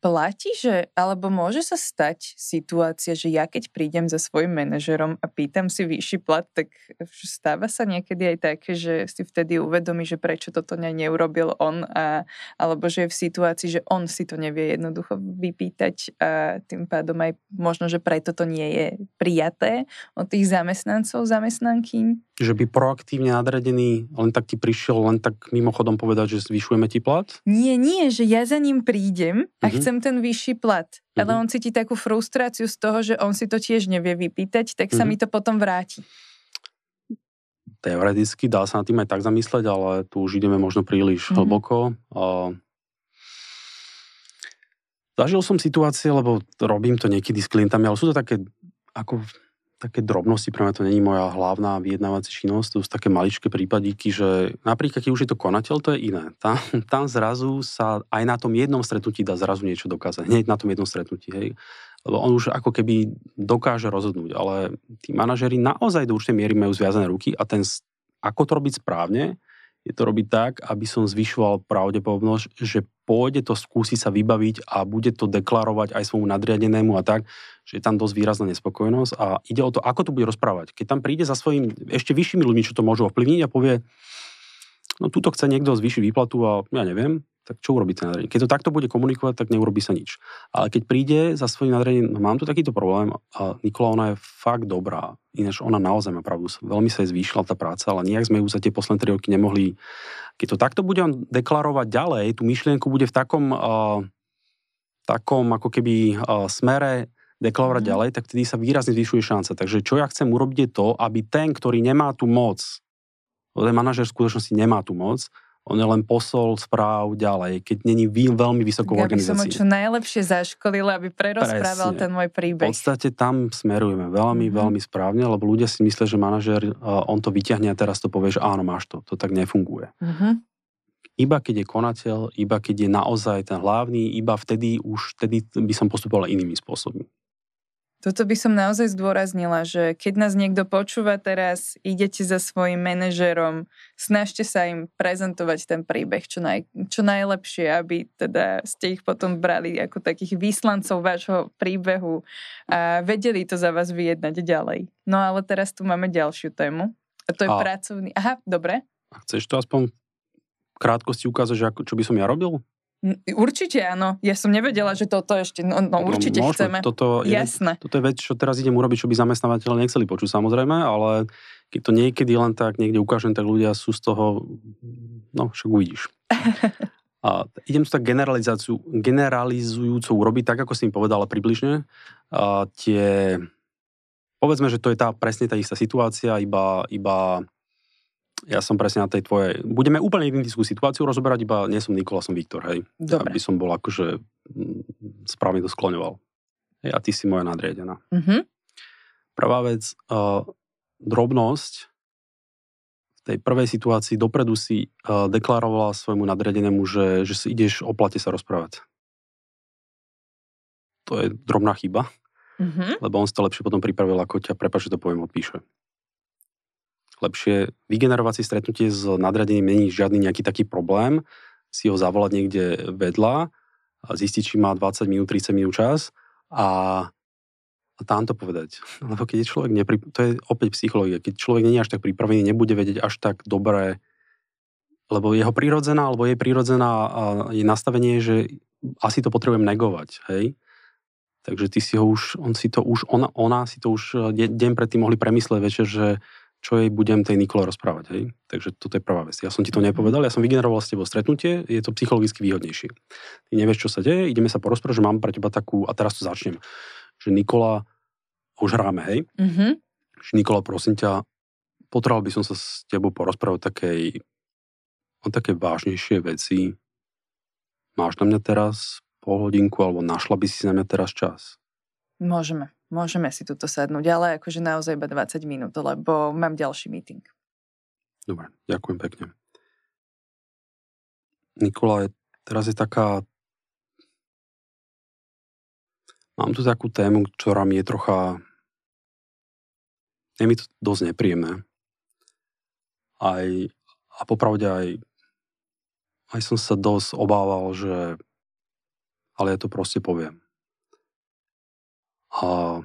platí, že, alebo môže sa stať situácia, že ja keď prídem za svojim manažerom a pýtam si vyšší plat, tak stáva sa niekedy aj také, že si vtedy uvedomí, že prečo toto ne, neurobil on, a, alebo že je v situácii, že on si to nevie jednoducho vypýtať a tým pádom aj možno, že preto to nie je prijaté od tých zamestnancov, zamestnankyň že by proaktívne nadredený len tak ti prišiel len tak mimochodom povedať, že zvyšujeme ti plat? Nie, nie, že ja za ním prídem a uh-huh. chcem ten vyšší plat. Uh-huh. Ale on cíti takú frustráciu z toho, že on si to tiež nevie vypýtať, tak sa uh-huh. mi to potom vráti. Teoreticky dá sa na tým aj tak zamysleť, ale tu už ideme možno príliš uh-huh. hlboko. Uh, zažil som situácie, lebo robím to niekedy s klientami, ale sú to také ako také drobnosti, pre mňa to není moja hlavná vyjednávacia činnosť, to sú také maličké prípadíky, že napríklad, keď už je to konateľ, to je iné. Tam, tam zrazu sa aj na tom jednom stretnutí dá zrazu niečo dokázať. Hneď na tom jednom stretnutí, hej. Lebo on už ako keby dokáže rozhodnúť, ale tí manažery naozaj do určitej miery majú zviazané ruky a ten, ako to robiť správne, je to robiť tak, aby som zvyšoval pravdepodobnosť, že pôjde to skúsiť sa vybaviť a bude to deklarovať aj svojmu nadriadenému a tak, že je tam dosť výrazná nespokojnosť a ide o to, ako to bude rozprávať. Keď tam príde za svojím ešte vyššími ľuďmi, čo to môžu ovplyvniť a povie, no tuto chce niekto zvýšiť výplatu a ja neviem, tak čo urobí ten nadriadený? Keď to takto bude komunikovať, tak neurobí sa nič. Ale keď príde za svojím nadriadením, no mám tu takýto problém a Nikola, ona je fakt dobrá. Ináč ona naozaj má pravdu. Veľmi sa jej zvýšila tá práca, ale nejak sme ju za tie posledné 3 roky nemohli. Keď to takto bude on deklarovať ďalej, tú myšlienku bude v takom, uh, takom ako keby uh, smere deklarovať mm. ďalej, tak vtedy sa výrazne zvyšuje šanca. Takže čo ja chcem urobiť je to, aby ten, ktorý nemá tú moc, ten manažer v skutočnosti nemá tú moc, on je len posol správ ďalej, keď není veľmi vysoko v organizácii. Ja by som čo najlepšie zaškolil, aby prerozprával Presne. ten môj príbeh. V podstate tam smerujeme veľmi, mm-hmm. veľmi správne, lebo ľudia si myslia, že manažer, on to vyťahne a teraz to povie, že áno, máš to. To tak nefunguje. Mm-hmm. Iba keď je konateľ, iba keď je naozaj ten hlavný, iba vtedy už vtedy by som postupoval inými spôsobmi. Toto by som naozaj zdôraznila, že keď nás niekto počúva teraz, idete za svojim manažerom, snažte sa im prezentovať ten príbeh čo, naj, čo najlepšie, aby teda ste ich potom brali ako takých výslancov vášho príbehu a vedeli to za vás vyjednať ďalej. No ale teraz tu máme ďalšiu tému a to je a... pracovný... Aha, dobre. Chceš to aspoň krátkosti ukázať, že ako, čo by som ja robil? Určite áno. Ja som nevedela, že toto ešte, no, no, no určite no, chceme. Toto je, Jasné. Toto je vec, čo teraz idem urobiť, čo by zamestnávateľe nechceli počuť samozrejme, ale keď to niekedy len tak niekde ukážem, tak ľudia sú z toho, no však uvidíš. A idem tu tak generalizáciu, generalizujúco urobiť, tak ako si im povedala približne. A tie, povedzme, že to je tá presne tá istá situácia, iba, iba ja som presne na tej tvojej... Budeme úplne identickú situáciu rozoberať, iba nie som Nikola, som Viktor, hej. Dobre. Aby som bol akože mm, správne to skloňoval. Hej, a ty si moja nadriedená. Mm-hmm. Prvá vec, uh, drobnosť. V tej prvej situácii dopredu si uh, deklarovala svojmu nadriadenému, že, že si ideš o plate sa rozprávať. To je drobná chyba, mm-hmm. lebo on si to lepšie potom pripravil, ako ťa, prepáč, že to poviem, odpíše lepšie vygenerovať si stretnutie s nadradením není žiadny nejaký taký problém, si ho zavolať niekde vedľa, zistiť, či má 20 minút, 30 minút čas a, a tam to povedať. Lebo keď je človek nepri... to je opäť psychológia, keď človek nie je až tak pripravený, nebude vedieť až tak dobre, lebo jeho prírodzená, alebo jej prírodzená je nastavenie, že asi to potrebujem negovať, hej? Takže ty si ho už, on si to už, ona, ona si to už deň predtým mohli premyslieť večer, že čo jej budem tej Nikole rozprávať. Hej? Takže toto je prvá vec. Ja som ti to mhm. nepovedal, ja som vygeneroval s tebou stretnutie, je to psychologicky výhodnejšie. Ty nevieš, čo sa deje, ideme sa porozprávať, že mám pre teba takú, a teraz to začnem, že Nikola, už hráme, hej? Mm-hmm. Že Nikola, prosím ťa, potreboval by som sa s tebou porozprávať o takej, o také vážnejšie veci. Máš na mňa teraz pol hodinku, alebo našla by si na mňa teraz čas? Môžeme. Môžeme si tuto sadnúť, ale akože naozaj iba 20 minút, lebo mám ďalší meeting. Dobre, ďakujem pekne. Nikola, teraz je taká... Mám tu takú tému, ktorá mi je trocha... Je mi to dosť nepríjemné. Aj, a popravde aj, aj som sa dosť obával, že ale ja to proste poviem. A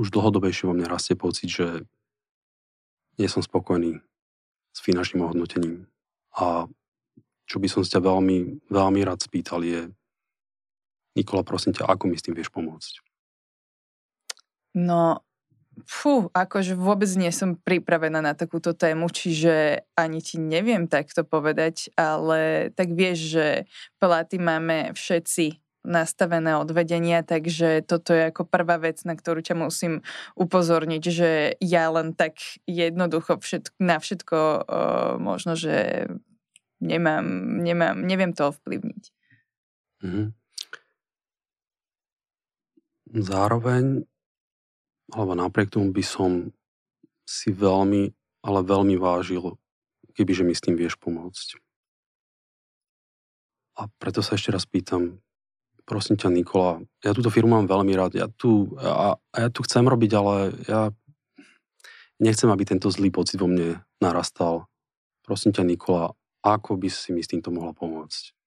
už dlhodobejšie vo mne rastie pocit, že nie som spokojný s finančným ohodnotením. A čo by som sa ťa veľmi, veľmi rád spýtal je, Nikola, prosím ťa, ako mi s tým vieš pomôcť? No, fú, akože vôbec nie som pripravená na takúto tému, čiže ani ti neviem takto povedať, ale tak vieš, že platy máme všetci nastavené odvedenia, takže toto je ako prvá vec, na ktorú ťa musím upozorniť, že ja len tak jednoducho všetko, na všetko uh, možno, že nemám, nemám, neviem to ovplyvniť. Mm-hmm. Zároveň, alebo napriek tomu by som si veľmi, ale veľmi vážil, kebyže mi s tým vieš pomôcť. A preto sa ešte raz pýtam, prosím ťa Nikola, ja túto firmu mám veľmi rád, ja tu, a, a ja tu chcem robiť, ale ja nechcem, aby tento zlý pocit vo mne narastal. Prosím ťa Nikola, ako by si mi s týmto mohla pomôcť?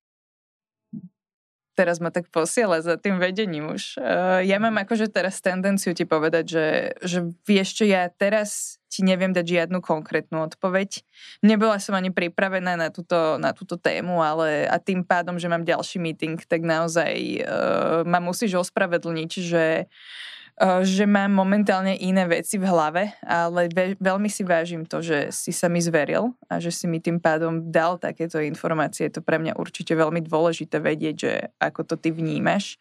Teraz ma tak posiela za tým vedením už. Uh, ja mám akože teraz tendenciu ti povedať, že, že vieš čo, ja teraz ti neviem dať žiadnu konkrétnu odpoveď. Nebola som ani pripravená na túto, na túto tému, ale a tým pádom, že mám ďalší meeting, tak naozaj uh, ma musíš ospravedlniť, že uh, že mám momentálne iné veci v hlave, ale ve- veľmi si vážim to, že si sa mi zveril a že si mi tým pádom dal takéto informácie. Je to pre mňa určite veľmi dôležité vedieť, že ako to ty vnímaš.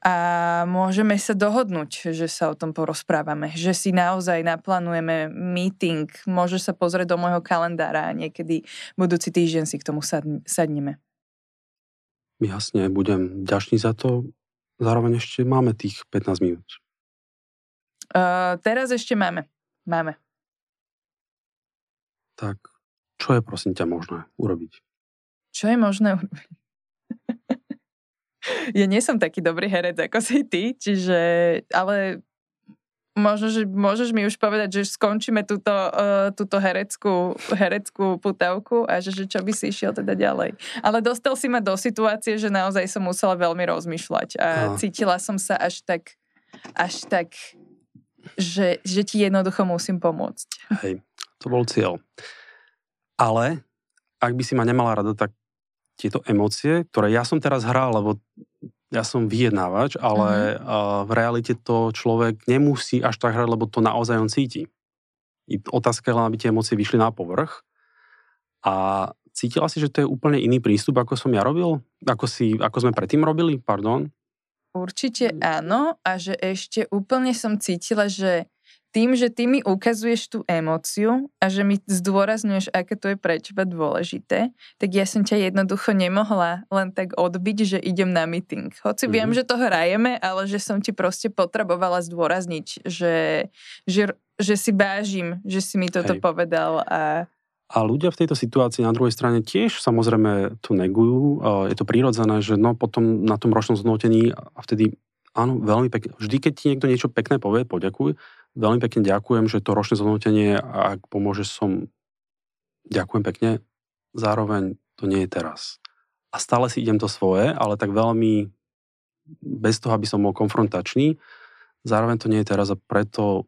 A môžeme sa dohodnúť, že sa o tom porozprávame, že si naozaj naplánujeme meeting, môže sa pozrieť do môjho kalendára a niekedy budúci týždeň si k tomu sadneme. Jasne, budem ďačný za to. Zároveň ešte máme tých 15 minút. Uh, teraz ešte máme. Máme. Tak, čo je prosím ťa možné urobiť? Čo je možné urobiť? ja nie som taký dobrý herec ako si ty, čiže, ale možno, že môžeš mi už povedať, že skončíme túto, uh, túto hereckú, hereckú putavku a že, že čo by si išiel teda ďalej. Ale dostal si ma do situácie, že naozaj som musela veľmi rozmýšľať a, a. cítila som sa až tak až tak že, že ti jednoducho musím pomôcť. Hej, to bol cieľ. Ale ak by si ma nemala rada, tak tieto emócie, ktoré ja som teraz hral, lebo ja som vyjednávač, ale mm-hmm. v realite to človek nemusí až tak hrať, lebo to naozaj on cíti. I otázka je len, aby tie emócie vyšli na povrch. A cítila si, že to je úplne iný prístup, ako som ja robil? Ako, si, ako sme predtým robili? Pardon. Určite áno a že ešte úplne som cítila, že tým, že ty mi ukazuješ tú emóciu a že mi zdôrazňuješ, aké to je pre teba dôležité, tak ja som ťa jednoducho nemohla len tak odbiť, že idem na meeting. Hoci mm-hmm. viem, že to hrajeme, ale že som ti proste potrebovala zdôrazniť, že, že, že si vážim, že si mi toto Hej. povedal a a ľudia v tejto situácii na druhej strane tiež samozrejme to negujú. Je to prírodzené, že no potom na tom ročnom zhodnotení a vtedy áno, veľmi pekne. Vždy, keď ti niekto niečo pekné povie, poďakuj. Veľmi pekne ďakujem, že to ročné zhodnotenie, ak pomôže som, ďakujem pekne. Zároveň to nie je teraz. A stále si idem to svoje, ale tak veľmi bez toho, aby som bol konfrontačný. Zároveň to nie je teraz a preto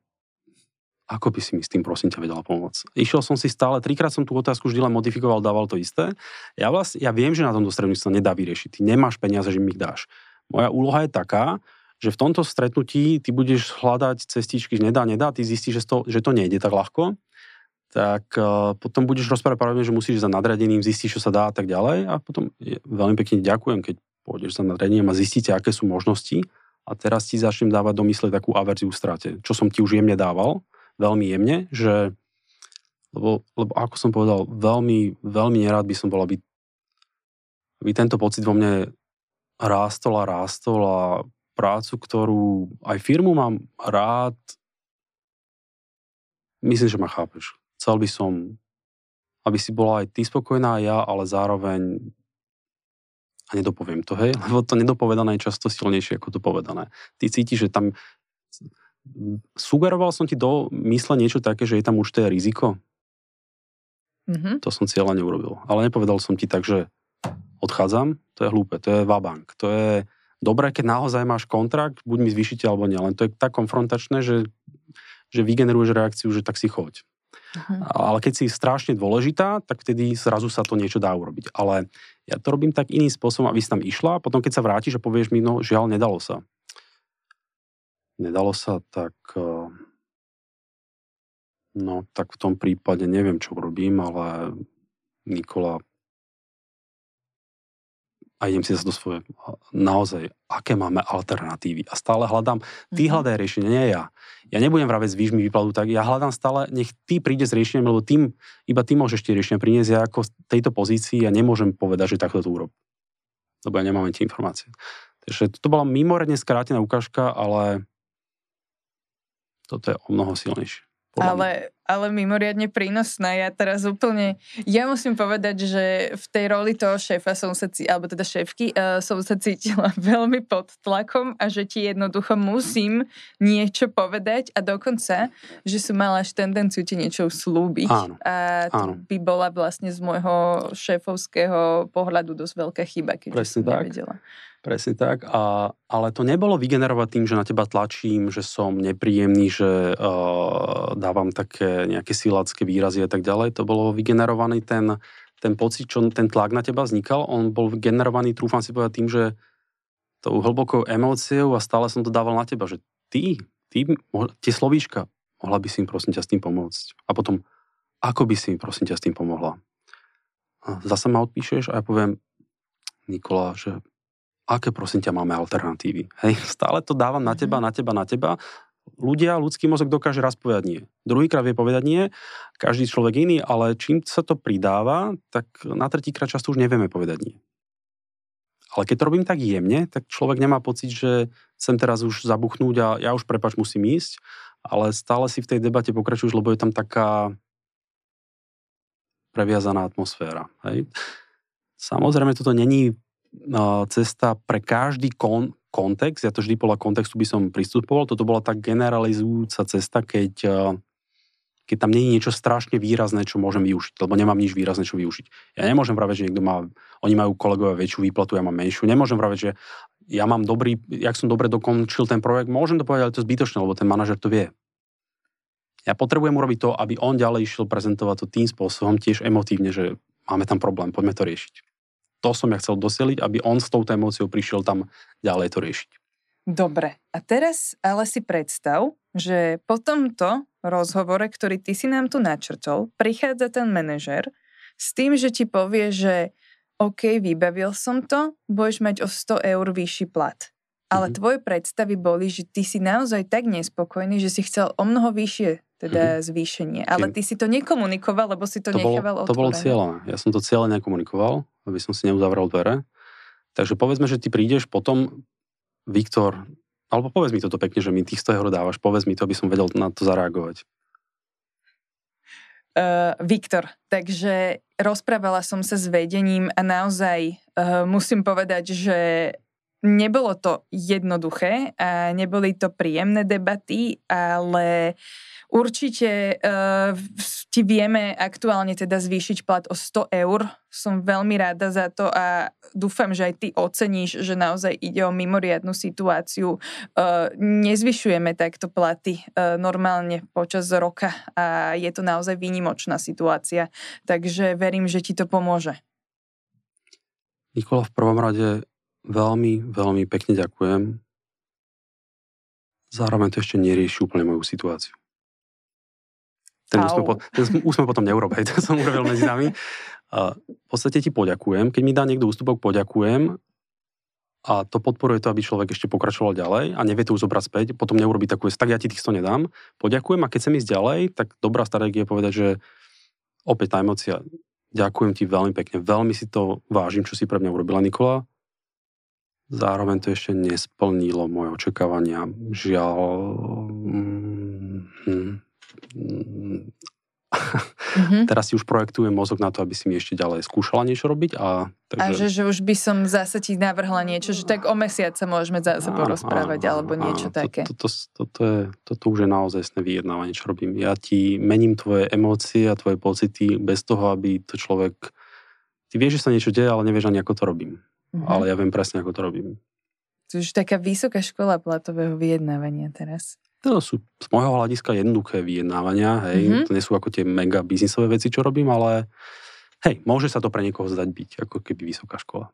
ako by si mi s tým prosím ťa vedela pomôcť? Išiel som si stále, trikrát som tú otázku vždy len modifikoval, dával to isté. Ja, vlastne, ja viem, že na tomto stretnutí sa nedá vyriešiť. Ty nemáš peniaze, že mi ich dáš. Moja úloha je taká, že v tomto stretnutí ty budeš hľadať cestičky, že nedá, nedá, ty zistíš, že to, že to nejde tak ľahko, tak uh, potom budeš rozprávať pravdepodobne, že musíš za nadradeným, zistíš, čo sa dá a tak ďalej a potom je, veľmi pekne ďakujem, keď pôjdeš za nadradením a zistíte, aké sú možnosti a teraz ti začnem dávať do mysle takú averziu strate, čo som ti už jemne dával veľmi jemne, že lebo, lebo ako som povedal, veľmi, veľmi nerád by som bol, aby, aby tento pocit vo mne rástol a rástol a prácu, ktorú aj firmu mám rád, myslím, že ma chápeš. Chcel by som, aby si bola aj ty spokojná, ja, ale zároveň a nedopoviem to, hej, lebo to nedopovedané je často silnejšie ako to povedané. Ty cítiš, že tam sugeroval som ti do mysle niečo také, že je tam už to riziko? Mm-hmm. To som cieľa neurobil. Ale nepovedal som ti tak, že odchádzam, to je hlúpe, to je vabank. To je dobré, keď naozaj máš kontrakt, buď mi zvýšite alebo nie. Len to je tak konfrontačné, že, že vygeneruješ reakciu, že tak si choď. Uh-huh. Ale keď si strašne dôležitá, tak vtedy zrazu sa to niečo dá urobiť. Ale ja to robím tak iným spôsobom, aby si tam išla, a potom keď sa vrátiš a povieš mi, no žiaľ, nedalo sa nedalo sa, tak eh, no tak v tom prípade neviem, čo robím, ale Nikola a idem si zase do svoje, naozaj, aké máme alternatívy. A stále hľadám, ty mm-hmm. hľadaj riešenie, nie ja. Ja nebudem vraveť, zvýš mi výplatu, tak ja hľadám stále, nech ty príde s riešením, lebo tým, iba ty môžeš tie riešenia priniesť. Ja ako v tejto pozícii ja nemôžem povedať, že takto to urob. Lebo ja nemám tie informácie. Takže to bola mimoriadne skrátená ukážka, ale toto je o mnoho silnejšie. Ale, ale mimoriadne prínosná. Ja teraz úplne, ja musím povedať, že v tej roli toho šéfa som sa, alebo teda šéfky, uh, som sa cítila veľmi pod tlakom a že ti jednoducho musím niečo povedať a dokonca, že som mala až tendenciu ti niečo slúbiť. Áno, a to áno. by bola vlastne z môjho šéfovského pohľadu dosť veľká chyba, keď som tak. nevedela. Presne tak, a, ale to nebolo vygenerovať tým, že na teba tlačím, že som nepríjemný, že uh, dávam také nejaké silácké výrazy a tak ďalej. To bolo vygenerovaný ten, ten pocit, čo ten tlak na teba vznikal, on bol generovaný, trúfam si povedať, tým, že tou hlbokou emóciou a stále som to dával na teba, že ty, ty, tie slovíčka, mohla by si im prosím ťa s tým pomôcť. A potom, ako by si im prosím ťa s tým pomohla. A zase ma odpíšeš a ja poviem, Nikola, že aké prosím ťa máme alternatívy. Hej, stále to dávam na teba, Mhm. na teba, na teba. Ľudia, ľudský mozog dokáže raz povedať nie. Druhýkrát vie povedať nie, každý človek iný, ale čím sa to pridáva, tak na tretíkrát často už nevieme povedať nie. Ale keď to robím tak jemne, tak človek nemá pocit, že chcem teraz už zabuchnúť a ja už prepač musím ísť, ale stále si v tej debate pokračuješ, lebo je tam taká previazaná atmosféra. Hej. Samozrejme, toto není cesta pre každý kon, kontext, ja to vždy podľa kontextu by som pristupoval, toto bola tak generalizujúca cesta, keď, uh, keď tam nie je niečo strašne výrazné, čo môžem využiť, lebo nemám nič výrazné, čo využiť. Ja nemôžem práve, že niekto má, oni majú kolegovia väčšiu výplatu, ja mám menšiu. Nemôžem práve, že ja mám dobrý, jak som dobre dokončil ten projekt, môžem to povedať, ale to je zbytočné, lebo ten manažer to vie. Ja potrebujem urobiť to, aby on ďalej išiel prezentovať to tým spôsobom, tiež emotívne, že máme tam problém, poďme to riešiť. To som ja chcel dosieliť, aby on s touto emóciou prišiel tam ďalej to riešiť. Dobre, a teraz ale si predstav, že po tomto rozhovore, ktorý ty si nám tu načrtol, prichádza ten manažer s tým, že ti povie, že OK, vybavil som to, budeš mať o 100 eur vyšší plat. Ale Mhm. tvoje predstavy boli, že ty si naozaj tak nespokojný, že si chcel o mnoho vyššie teda zvýšenie. Ale ty si to nekomunikoval, lebo si to, to, bolo, nechával to bolo cieľené. Ja som to cieľene nekomunikoval, aby som si neuzavrel dvere. Takže povedzme, že ty prídeš potom, Viktor, alebo povedz mi toto pekne, že mi tých 100 eur dávaš, povedz mi to, aby som vedel na to zareagovať. Uh, Viktor, takže rozprávala som sa s vedením a naozaj uh, musím povedať, že nebolo to jednoduché a neboli to príjemné debaty, ale určite uh, ti vieme aktuálne teda zvýšiť plat o 100 eur. Som veľmi rada za to a dúfam, že aj ty oceníš, že naozaj ide o mimoriadnu situáciu. Uh, nezvyšujeme takto platy uh, normálne počas roka a je to naozaj výnimočná situácia. Takže verím, že ti to pomôže. Nikola, v prvom rade veľmi, veľmi pekne ďakujem. Zároveň to ešte nerieši úplne moju situáciu. Ten po, ten úsmev potom neurob, hej, to som urobil medzi nami. A v podstate ti poďakujem. Keď mi dá niekto ústupok, poďakujem. A to podporuje to, aby človek ešte pokračoval ďalej a nevie to už zobrať späť. Potom neurobiť takú tak ja ti tých 100 nedám. Poďakujem a keď chcem ísť ďalej, tak dobrá stratégia je povedať, že opäť tá emocia. Ďakujem ti veľmi pekne, veľmi si to vážim, čo si pre mňa urobila Nikola. Zároveň to ešte nesplnilo moje očakávania. Žiaľ... Mm, mm, Mm-hmm. teraz si už projektujem mozog na to, aby si mi ešte ďalej skúšala niečo robiť. A, takže... a že, že už by som zase ti navrhla niečo, že tak o mesiac sa môžeme zase porozprávať, áno, alebo niečo áno. také. Toto, toto, je, toto už je naozaj vyjednávanie, čo robím. Ja ti mením tvoje emócie a tvoje pocity bez toho, aby to človek... Ty vieš, že sa niečo deje, ale nevieš ani, ako to robím. Mhm. Ale ja viem presne, ako to robím. To je už taká vysoká škola platového vyjednávania teraz. To sú z môjho hľadiska jednoduché vyjednávania, hej. Mhm. To nie sú ako tie mega biznisové veci, čo robím, ale hej, môže sa to pre niekoho zdať byť, ako keby vysoká škola.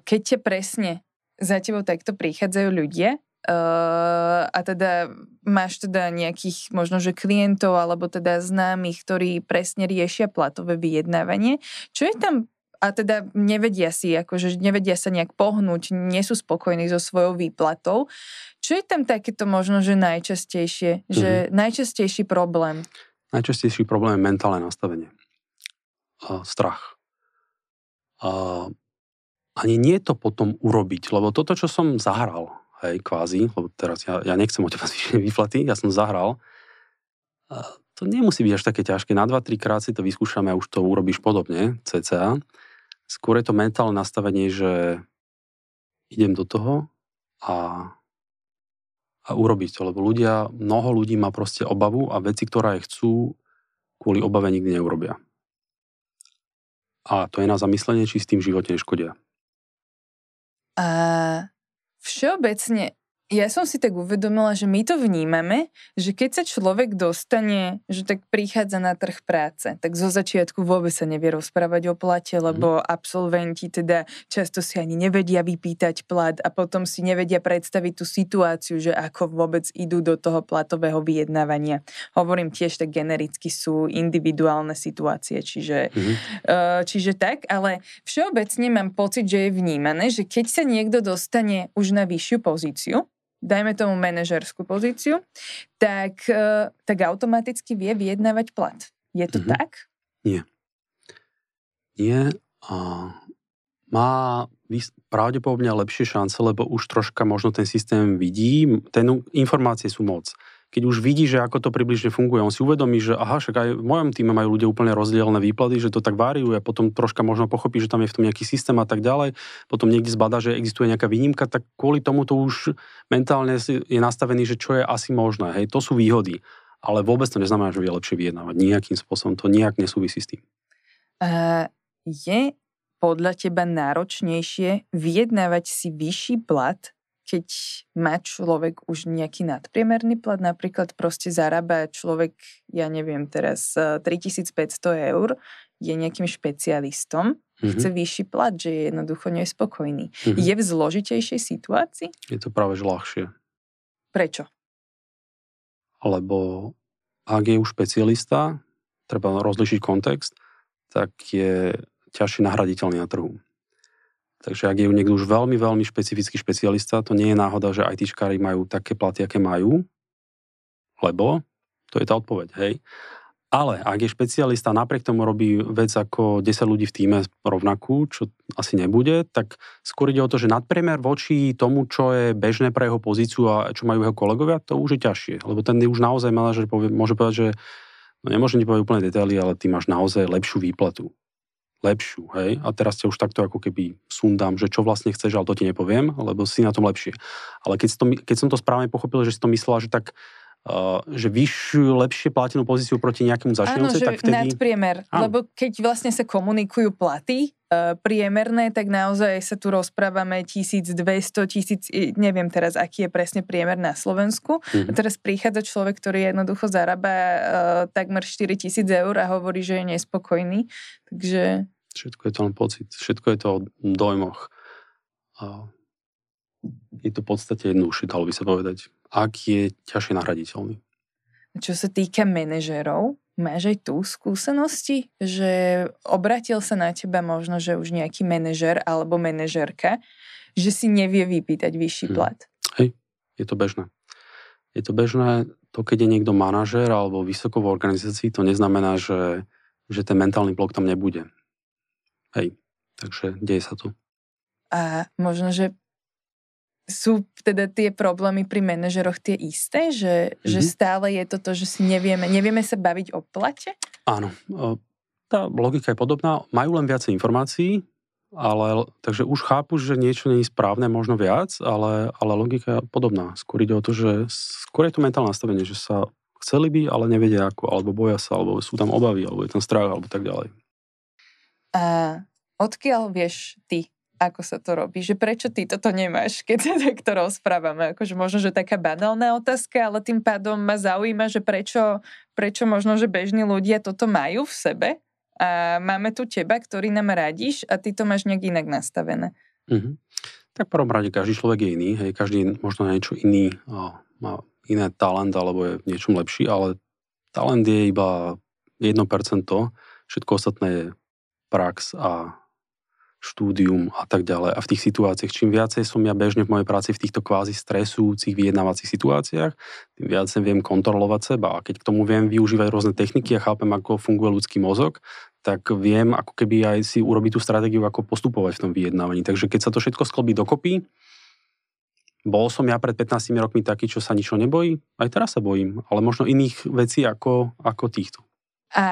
Keď ťa presne za tebou takto prichádzajú ľudia, uh, a teda máš teda nejakých možno, že klientov alebo teda známych, ktorí presne riešia platové vyjednávanie, čo je tam a teda nevedia si, akože nevedia sa nejak pohnúť, nie sú spokojní so svojou výplatou. Čo je tam takéto možno, že najčastejšie, mm-hmm. že najčastejší problém? Najčastejší problém je mentálne nastavenie. A strach. A ani nie to potom urobiť, lebo toto, čo som zahral, hej, kvázi, lebo teraz ja, ja nechcem od teba zvýšenie výplaty, ja som zahral, a to nemusí byť až také ťažké. Na 2-3 krát si to vyskúšame a už to urobíš podobne, cca. Skôr je to mentálne nastavenie, že idem do toho a, a urobiť to, lebo ľudia, mnoho ľudí má proste obavu a veci, ktoré chcú, kvôli obave nikdy neurobia. A to je na zamyslenie, či s tým živote neškodia. A všeobecne ja som si tak uvedomila, že my to vnímame, že keď sa človek dostane, že tak prichádza na trh práce, tak zo začiatku vôbec sa nevie rozprávať o plate, mhm. lebo absolventi teda často si ani nevedia vypýtať plat a potom si nevedia predstaviť tú situáciu, že ako vôbec idú do toho platového vyjednávania. Hovorím tiež tak genericky sú individuálne situácie, čiže, mm-hmm. čiže tak, ale všeobecne mám pocit, že je vnímané, že keď sa niekto dostane už na vyššiu pozíciu, dajme tomu manažerskú pozíciu, tak, e, tak automaticky vie vyjednávať plat. Je to mm-hmm. tak? Nie. Nie. A má pravdepodobne lepšie šance, lebo už troška možno ten systém vidí. Ten, informácie sú moc keď už vidí, že ako to približne funguje, on si uvedomí, že aha, však aj v mojom týme majú ľudia úplne rozdielne výplaty, že to tak variuje potom troška možno pochopí, že tam je v tom nejaký systém a tak ďalej, potom niekde zbada, že existuje nejaká výnimka, tak kvôli tomu to už mentálne je nastavený, že čo je asi možné. Hej, to sú výhody. Ale vôbec to neznamená, že je lepšie vyjednávať. Nejakým spôsobom to nejak nesúvisí s tým. Uh, je podľa teba náročnejšie vyjednávať si vyšší plat keď má človek už nejaký nadpriemerný plat, napríklad proste zarába človek, ja neviem teraz, 3500 eh, eur, je nejakým špecialistom, mm-hmm. chce vyšší plat, že je jednoducho nespokojný. Mm-hmm. Je v zložitejšej situácii? Je to práve že ľahšie. Prečo? Lebo ak je už špecialista, treba rozlišiť kontext, tak je ťažšie nahraditeľný na trhu. Takže ak je niekto už veľmi, veľmi špecifický špecialista, to nie je náhoda, že ITčkári majú také platy, aké majú, lebo to je tá odpoveď, hej. Ale ak je špecialista, napriek tomu robí vec ako 10 ľudí v týme rovnakú, čo asi nebude, tak skôr ide o to, že nadpriemer voči tomu, čo je bežné pre jeho pozíciu a čo majú jeho kolegovia, to už je ťažšie. Lebo ten už naozaj manažer môže povedať, že no nemôžem ti povedať úplne detaily, ale ty máš naozaj lepšiu výplatu lepšiu, hej, a teraz ťa už takto ako keby sundám, že čo vlastne chceš, ale to ti nepoviem, lebo si na tom lepšie. Ale keď, to, keď som to správne pochopil, že si to myslela, že tak Uh, že vyššiu, lepšie platenú pozíciu proti nejakému začínajúcej, tak vtedy... nadpriemer, áno. lebo keď vlastne sa komunikujú platy priemerné, tak naozaj sa tu rozprávame 1200, 1000, neviem teraz, aký je presne priemer na Slovensku. Mm-hmm. A teraz prichádza človek, ktorý jednoducho zarába uh, takmer 4000 eur a hovorí, že je nespokojný. Takže... Všetko je to len pocit, všetko je to o dojmoch. Uh, je to v podstate jednoduchšie, dalo by sa povedať ak je ťažšie nahraditeľný. Čo sa týka manažerov, máš aj tu skúsenosti, že obratil sa na teba možno, že už nejaký manažer alebo manažerka, že si nevie vypýtať vyšší hmm. plat? Hej, je to bežné. Je to bežné, to keď je niekto manažer alebo vysoko v organizácii, to neznamená, že, že ten mentálny blok tam nebude. Hej, takže deje sa tu. A možno, že sú teda tie problémy pri manažeroch tie isté, že, mm-hmm. že mhm. stále je to to, že si nevieme, nevieme sa baviť o plate? Áno, tá logika je podobná, majú len viacej informácií, ale, takže už chápu, že niečo nie je správne, možno viac, ale, ale logika je podobná. Skôr ide o to, že skôr je to mentálne nastavenie, že sa chceli by, ale nevedia ako, alebo boja sa, alebo sú tam obavy, alebo je tam strach, alebo tak ďalej. A odkiaľ vieš ty, ako sa to robí, že prečo ty toto nemáš, keď sa takto rozprávame. Akože možno, že taká banálna otázka, ale tým pádom ma zaujíma, že prečo, prečo možno, že bežní ľudia toto majú v sebe a máme tu teba, ktorý nám radíš a ty to máš nejak inak nastavené. Mm-hmm. Tak v prvom rade každý človek je iný, hej, každý možno na niečo iný, o, má iné talent alebo je v niečom lepší, ale talent je iba 1%, všetko ostatné je prax a štúdium a tak ďalej. A v tých situáciách, čím viacej som ja bežne v mojej práci v týchto kvázi stresujúcich vyjednávacích situáciách, tým viacej viem kontrolovať seba. A keď k tomu viem využívať rôzne techniky a chápem, ako funguje ľudský mozog, tak viem ako keby aj si urobiť tú stratégiu, ako postupovať v tom vyjednávaní. Takže keď sa to všetko sklobí dokopy, Bol som ja pred 15 rokmi taký, čo sa ničo nebojí? Aj teraz sa bojím, ale možno iných vecí ako, ako týchto. A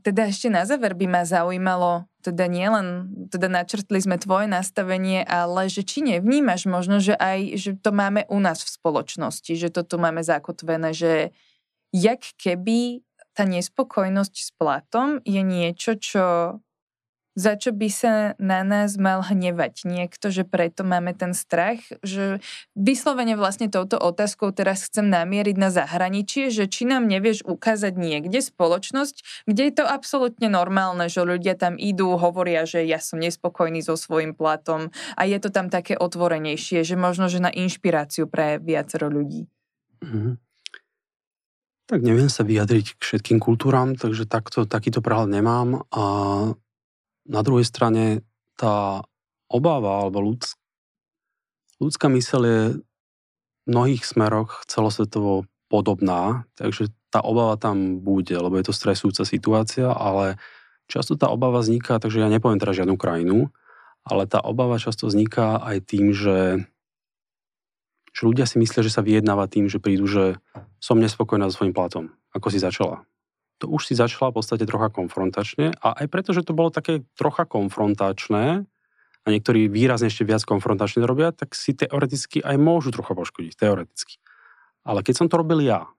teda ešte na záver by ma zaujímalo, teda nielen, teda načrtli sme tvoje nastavenie, ale že či nevnímaš možno, že aj, že to máme u nás v spoločnosti, že toto máme zakotvené, že jak keby tá nespokojnosť s platom je niečo, čo za čo by sa na nás mal hnevať niekto, že preto máme ten strach, že vyslovene vlastne touto otázkou teraz chcem namieriť na zahraničie, že či nám nevieš ukázať niekde spoločnosť, kde je to absolútne normálne, že ľudia tam idú, hovoria, že ja som nespokojný so svojím platom a je to tam také otvorenejšie, že možno, že na inšpiráciu pre viacero ľudí. Mm-hmm. Tak neviem sa vyjadriť k všetkým kultúram, takže takto, takýto prehľad nemám a na druhej strane tá obava alebo ľudsk, ľudská myseľ je v mnohých smeroch celosvetovo podobná, takže tá obava tam bude, lebo je to stresujúca situácia, ale často tá obava vzniká, takže ja nepoviem teraz žiadnu krajinu, ale tá obava často vzniká aj tým, že, že ľudia si myslia, že sa vyjednáva tým, že prídu, že som nespokojná so svojím platom, ako si začala to už si začala v podstate trocha konfrontačne a aj preto, že to bolo také trocha konfrontačné a niektorí výrazne ešte viac konfrontačne robia, tak si teoreticky aj môžu trocha poškodiť, teoreticky. Ale keď som to robil ja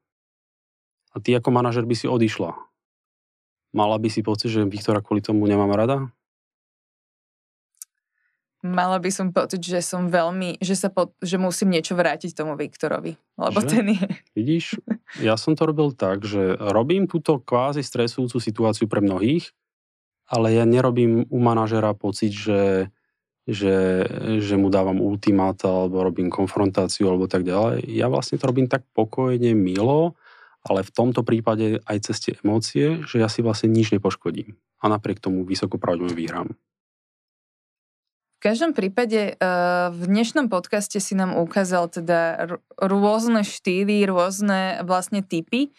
a ty ako manažer by si odišla, mala by si pocit, že Viktora kvôli tomu nemám rada? Mala by som pocit, že som veľmi, že, sa po, že musím niečo vrátiť tomu Viktorovi, lebo že? ten je... Vidíš, ja som to robil tak, že robím túto kvázi stresujúcu situáciu pre mnohých, ale ja nerobím u manažera pocit, že, že, že mu dávam ultimáta alebo robím konfrontáciu alebo tak ďalej. Ja vlastne to robím tak pokojne, milo, ale v tomto prípade aj cez tie emócie, že ja si vlastne nič nepoškodím. A napriek tomu vysoko pravdepodobne vyhrám. V každom prípade eh, v dnešnom podcaste si nám ukázal teda rôzne štýly, rôzne vlastne typy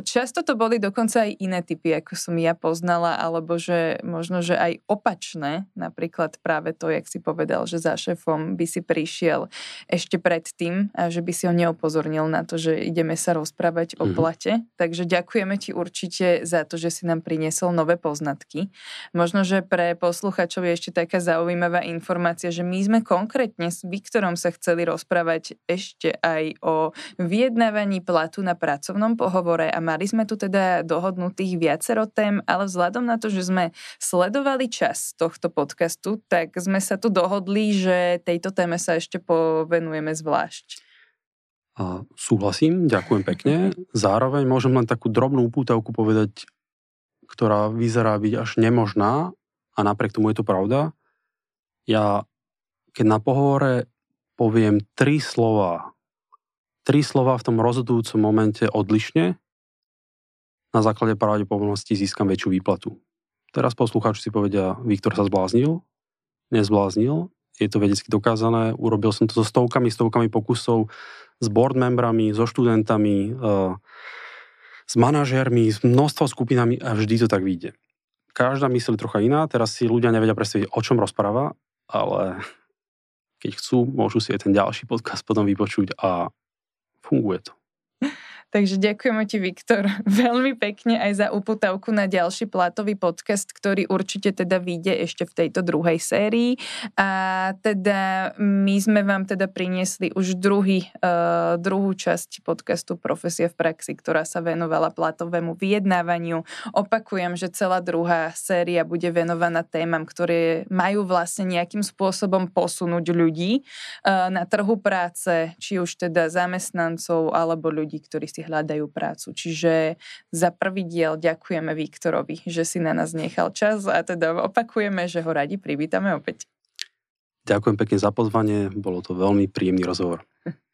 často to boli dokonca aj iné typy, ako som ja poznala, alebo že možno, že aj opačné, napríklad práve to, jak si povedal, že za šéfom by si prišiel ešte predtým a že by si ho neopozornil na to, že ideme sa rozprávať o mhm. plate. Takže ďakujeme ti určite za to, že si nám priniesol nové poznatky. Možno, že pre posluchačov je ešte taká zaujímavá informácia, že my sme konkrétne s Viktorom sa chceli rozprávať ešte aj o vyjednávaní platu na pracovnom pohovore pohovore a mali sme tu teda dohodnutých viacero tém, ale vzhľadom na to, že sme sledovali čas tohto podcastu, tak sme sa tu dohodli, že tejto téme sa ešte povenujeme zvlášť. A súhlasím, ďakujem pekne. Zároveň môžem len takú drobnú upútavku povedať, ktorá vyzerá byť až nemožná a napriek tomu je to pravda. Ja, keď na pohovore poviem tri slova tri slova v tom rozhodujúcom momente odlišne, na základe pravdepodobnosti získam väčšiu výplatu. Teraz poslucháči si povedia, Viktor sa zbláznil, nezbláznil, je to vedecky dokázané, urobil som to so stovkami, stovkami pokusov, s board membrami, so študentami, eh, s manažérmi, s množstvom skupinami a vždy to tak vyjde. Každá mysl je trocha iná, teraz si ľudia nevedia predstaviť, o čom rozpráva, ale keď chcú, môžu si aj ten ďalší podcast potom vypočuť a funguje to. Takže ďakujeme ti, Viktor, veľmi pekne aj za uputavku na ďalší platový podcast, ktorý určite teda vyjde ešte v tejto druhej sérii. A teda my sme vám teda priniesli už druhý, uh, druhú časť podcastu Profesia v praxi, ktorá sa venovala platovému vyjednávaniu. Opakujem, že celá druhá séria bude venovaná témam, ktoré majú vlastne nejakým spôsobom posunúť ľudí uh, na trhu práce, či už teda zamestnancov alebo ľudí, ktorí si hľadajú prácu. Čiže za prvý diel ďakujeme Viktorovi, že si na nás nechal čas a teda opakujeme, že ho radi privítame opäť. Ďakujem pekne za pozvanie, bolo to veľmi príjemný rozhovor.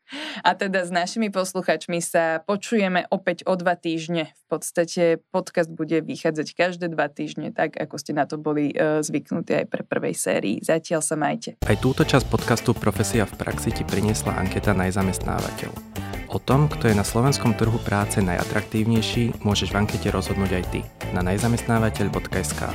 A teda s našimi posluchačmi sa počujeme opäť o dva týždne. V podstate podcast bude vychádzať každé dva týždne, tak ako ste na to boli e, zvyknutí aj pre prvej sérii. Zatiaľ sa majte. Aj túto časť podcastu Profesia v praxi ti priniesla anketa Najzamestnávateľ. O tom, kto je na slovenskom trhu práce najatraktívnejší, môžeš v ankete rozhodnúť aj ty na najzamestnávateľ.sk.